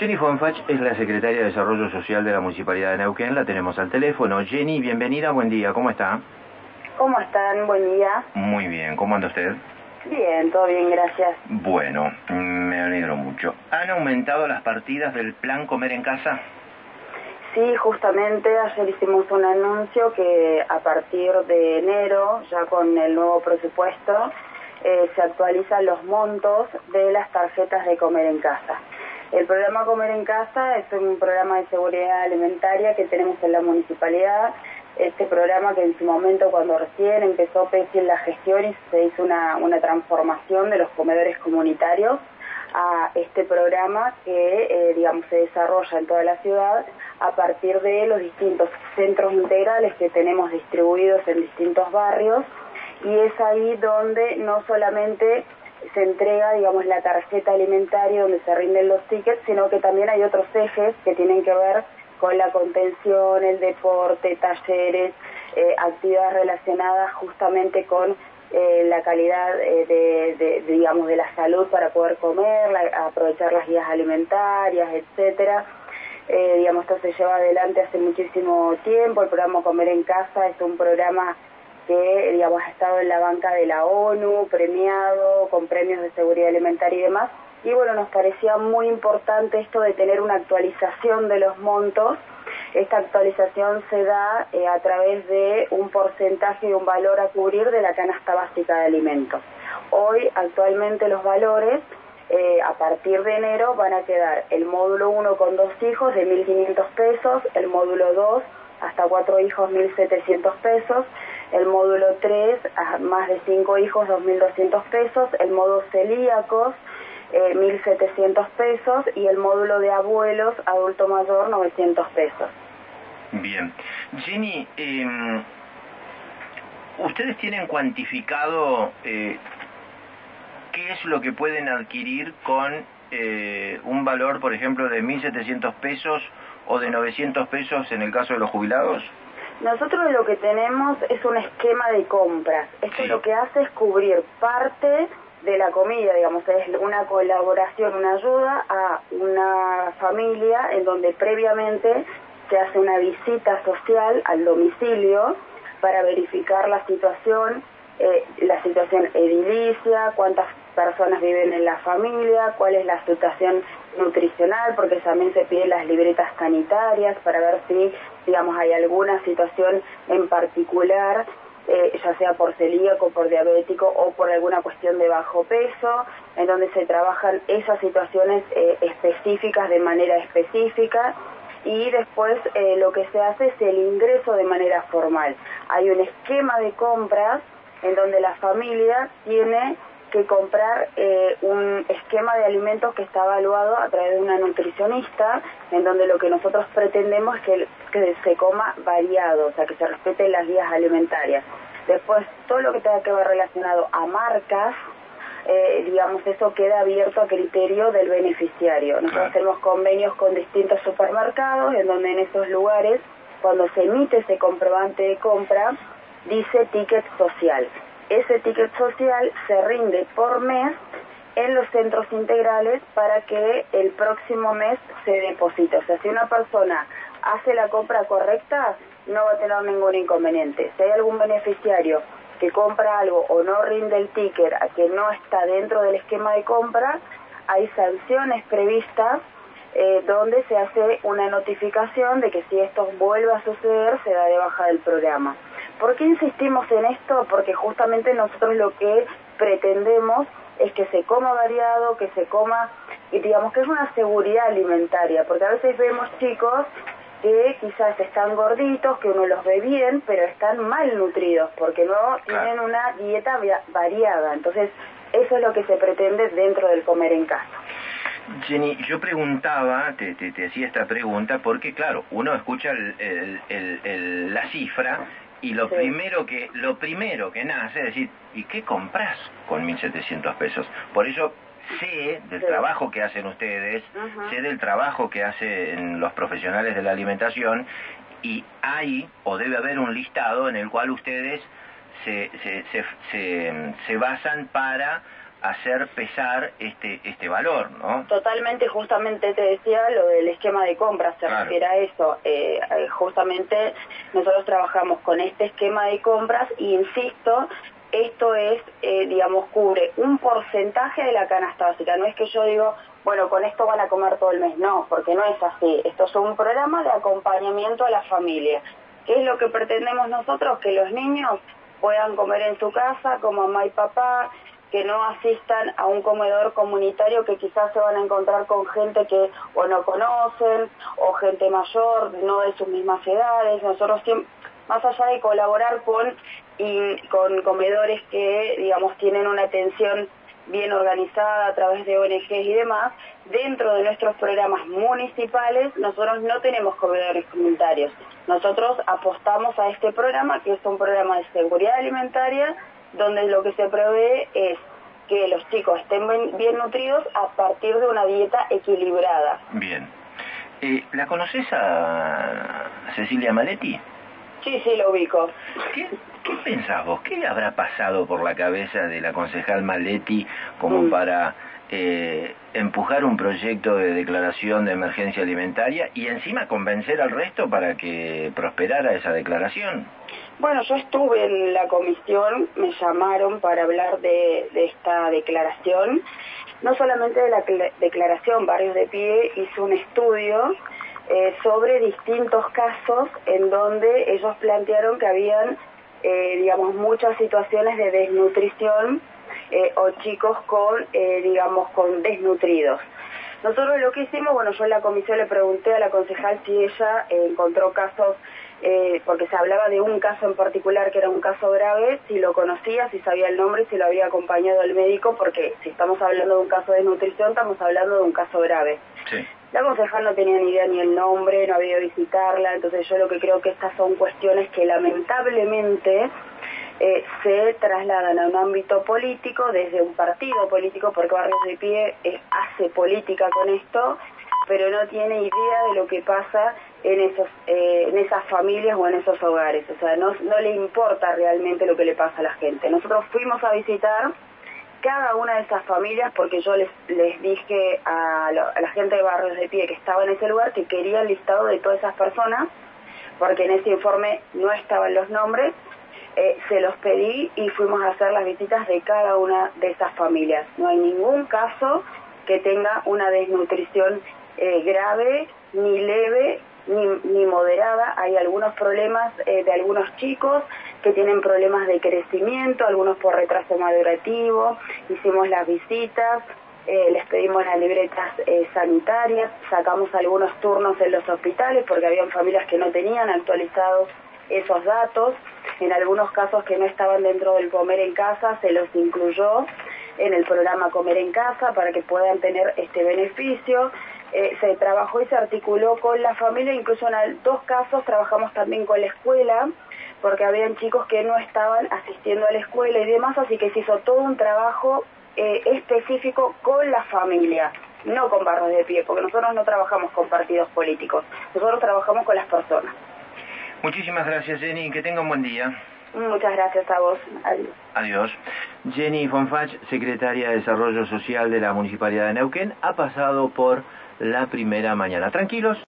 Jenny Fonfach es la secretaria de Desarrollo Social de la Municipalidad de Neuquén. La tenemos al teléfono. Jenny, bienvenida, buen día. ¿Cómo está? ¿Cómo están? Buen día. Muy bien. ¿Cómo anda usted? Bien, todo bien, gracias. Bueno, me alegro mucho. ¿Han aumentado las partidas del plan Comer en Casa? Sí, justamente ayer hicimos un anuncio que a partir de enero, ya con el nuevo presupuesto, eh, se actualizan los montos de las tarjetas de comer en casa. El programa Comer en Casa es un programa de seguridad alimentaria que tenemos en la municipalidad. Este programa que en su momento, cuando recién empezó PESI en la gestión y se hizo una, una transformación de los comedores comunitarios a este programa que, eh, digamos, se desarrolla en toda la ciudad a partir de los distintos centros integrales que tenemos distribuidos en distintos barrios y es ahí donde no solamente se entrega, digamos, la tarjeta alimentaria donde se rinden los tickets, sino que también hay otros ejes que tienen que ver con la contención, el deporte, talleres, eh, actividades relacionadas justamente con eh, la calidad eh, de, digamos, de la salud para poder comer, aprovechar las guías alimentarias, etcétera. digamos, esto se lleva adelante hace muchísimo tiempo. El programa Comer en Casa es un programa que ha estado en la banca de la ONU, premiado con premios de seguridad alimentaria y demás. Y bueno, nos parecía muy importante esto de tener una actualización de los montos. Esta actualización se da eh, a través de un porcentaje y un valor a cubrir de la canasta básica de alimentos. Hoy, actualmente, los valores eh, a partir de enero van a quedar el módulo 1 con dos hijos de 1.500 pesos, el módulo 2 hasta cuatro hijos 1.700 pesos, el módulo 3 a más de 5 hijos 2.200 pesos, el módulo celíacos 1.700 eh, pesos y el módulo de abuelos adulto mayor 900 pesos. Bien. Jenny, em, ¿ustedes tienen cuantificado eh, qué es lo que pueden adquirir con eh, un valor, por ejemplo, de 1.700 pesos o de 900 pesos en el caso de los jubilados? Nosotros lo que tenemos es un esquema de compras. Esto lo que hace es cubrir parte de la comida, digamos, es una colaboración, una ayuda a una familia en donde previamente se hace una visita social al domicilio para verificar la situación, eh, la situación edilicia, cuántas personas viven en la familia, cuál es la situación nutricional, porque también se piden las libretas sanitarias para ver si, digamos, hay alguna situación en particular, eh, ya sea por celíaco, por diabético o por alguna cuestión de bajo peso, en donde se trabajan esas situaciones eh, específicas de manera específica y después eh, lo que se hace es el ingreso de manera formal. Hay un esquema de compras en donde la familia tiene que comprar eh, un esquema de alimentos que está evaluado a través de una nutricionista, en donde lo que nosotros pretendemos es que, que se coma variado, o sea, que se respeten las guías alimentarias. Después, todo lo que tenga que ver relacionado a marcas, eh, digamos, eso queda abierto a criterio del beneficiario. Nosotros tenemos convenios con distintos supermercados, en donde en esos lugares, cuando se emite ese comprobante de compra, dice ticket social ese ticket social se rinde por mes en los centros integrales para que el próximo mes se deposite. O sea, si una persona hace la compra correcta, no va a tener ningún inconveniente. Si hay algún beneficiario que compra algo o no rinde el ticket a que no está dentro del esquema de compra, hay sanciones previstas eh, donde se hace una notificación de que si esto vuelve a suceder, se da de baja del programa. ¿Por qué insistimos en esto? Porque justamente nosotros lo que pretendemos es que se coma variado, que se coma, y digamos que es una seguridad alimentaria, porque a veces vemos chicos que quizás están gorditos, que uno los ve bien, pero están mal nutridos, porque no tienen una dieta variada. Entonces, eso es lo que se pretende dentro del comer en casa. Jenny, yo preguntaba, te, te, hacía esta pregunta, porque claro, uno escucha la cifra y lo primero que lo primero que nace es decir, ¿y qué compras con 1.700 pesos? Por eso sé del trabajo que hacen ustedes, sé del trabajo que hacen los profesionales de la alimentación y hay o debe haber un listado en el cual ustedes se, se, se, se basan para hacer pesar este este valor, ¿no? Totalmente, justamente te decía lo del esquema de compras, se refiere a eso. Eh, eh, justamente nosotros trabajamos con este esquema de compras y insisto, esto es, eh, digamos, cubre un porcentaje de la canasta básica. No es que yo digo, bueno, con esto van a comer todo el mes. No, porque no es así. Esto es un programa de acompañamiento a la familia. ¿Qué es lo que pretendemos nosotros? Que los niños puedan comer en su casa como mamá y papá, que no asistan a un comedor comunitario que quizás se van a encontrar con gente que o no conocen o gente mayor, no de sus mismas edades. Nosotros más allá de colaborar con, con comedores que, digamos, tienen una atención bien organizada a través de ONGs y demás, dentro de nuestros programas municipales nosotros no tenemos comedores comunitarios. Nosotros apostamos a este programa, que es un programa de seguridad alimentaria, donde lo que se prevé es que los chicos estén bien, nutridos a partir de una dieta equilibrada. Bien. Eh, ¿La conoces a Cecilia Maletti? Sí, sí, lo ubico. ¿Qué, qué pensás vos? ¿Qué habrá pasado por la cabeza de la concejal Maletti como mm. para eh, empujar un proyecto de declaración de emergencia alimentaria y encima convencer al resto para que prosperara esa declaración? Bueno, yo estuve en la comisión, me llamaron para hablar de, esta declaración. No solamente de la declaración, Barrios de Pie hizo un estudio eh, sobre distintos casos en donde ellos plantearon que habían, eh, digamos, muchas situaciones de desnutrición eh, o chicos con, digamos, con desnutridos. Nosotros lo que hicimos, bueno, yo en la comisión le pregunté a la concejal si ella encontró casos eh, porque se hablaba de un caso en particular que era un caso grave, si lo conocía, si sabía el nombre, si lo había acompañado el médico, porque si estamos hablando de un caso de nutrición, estamos hablando de un caso grave. La concejal no tenía ni idea ni el nombre, no había visitarla, entonces yo lo que creo que estas son cuestiones que lamentablemente eh, se trasladan a un ámbito político desde un partido político, porque Barrios de Pie eh, hace política con esto, pero no tiene idea de lo que pasa en, esos, eh, en esas familias o en esos hogares. O sea, no, le importa realmente lo que le pasa a la gente. Nosotros fuimos a visitar cada una de esas familias porque yo les, les dije a, la gente de Barrios de Pie que estaba en ese lugar que quería el listado de todas esas personas porque en ese informe no estaban los nombres. Eh, se los pedí y fuimos a hacer las visitas de cada una de esas familias. No hay ningún caso que tenga una desnutrición eh, grave ni leve ni, moderada. Hay algunos problemas eh, de algunos chicos que tienen problemas de crecimiento, algunos por retraso madurativo. Hicimos las visitas, eh, les pedimos las libretas sanitarias, sacamos algunos turnos en los hospitales porque habían familias que no tenían actualizados esos datos. En algunos casos que no estaban dentro del comer en casa se los incluyó en el programa Comer en Casa para que puedan tener este beneficio. Eh, se trabajó y se articuló con la familia, incluso en dos casos trabajamos también con la escuela, porque habían chicos que no estaban asistiendo a la escuela y demás, así que se hizo todo un trabajo eh, específico con la familia, no con barros de pie, porque nosotros no trabajamos con partidos políticos, nosotros trabajamos con las personas. Muchísimas gracias Jenny, que tenga un buen día. Muchas gracias a vos. Adiós. Adiós. Jenny Fonfach, secretaria de Desarrollo Social de la Municipalidad de Neuquén, ha pasado por la primera mañana. Tranquilos.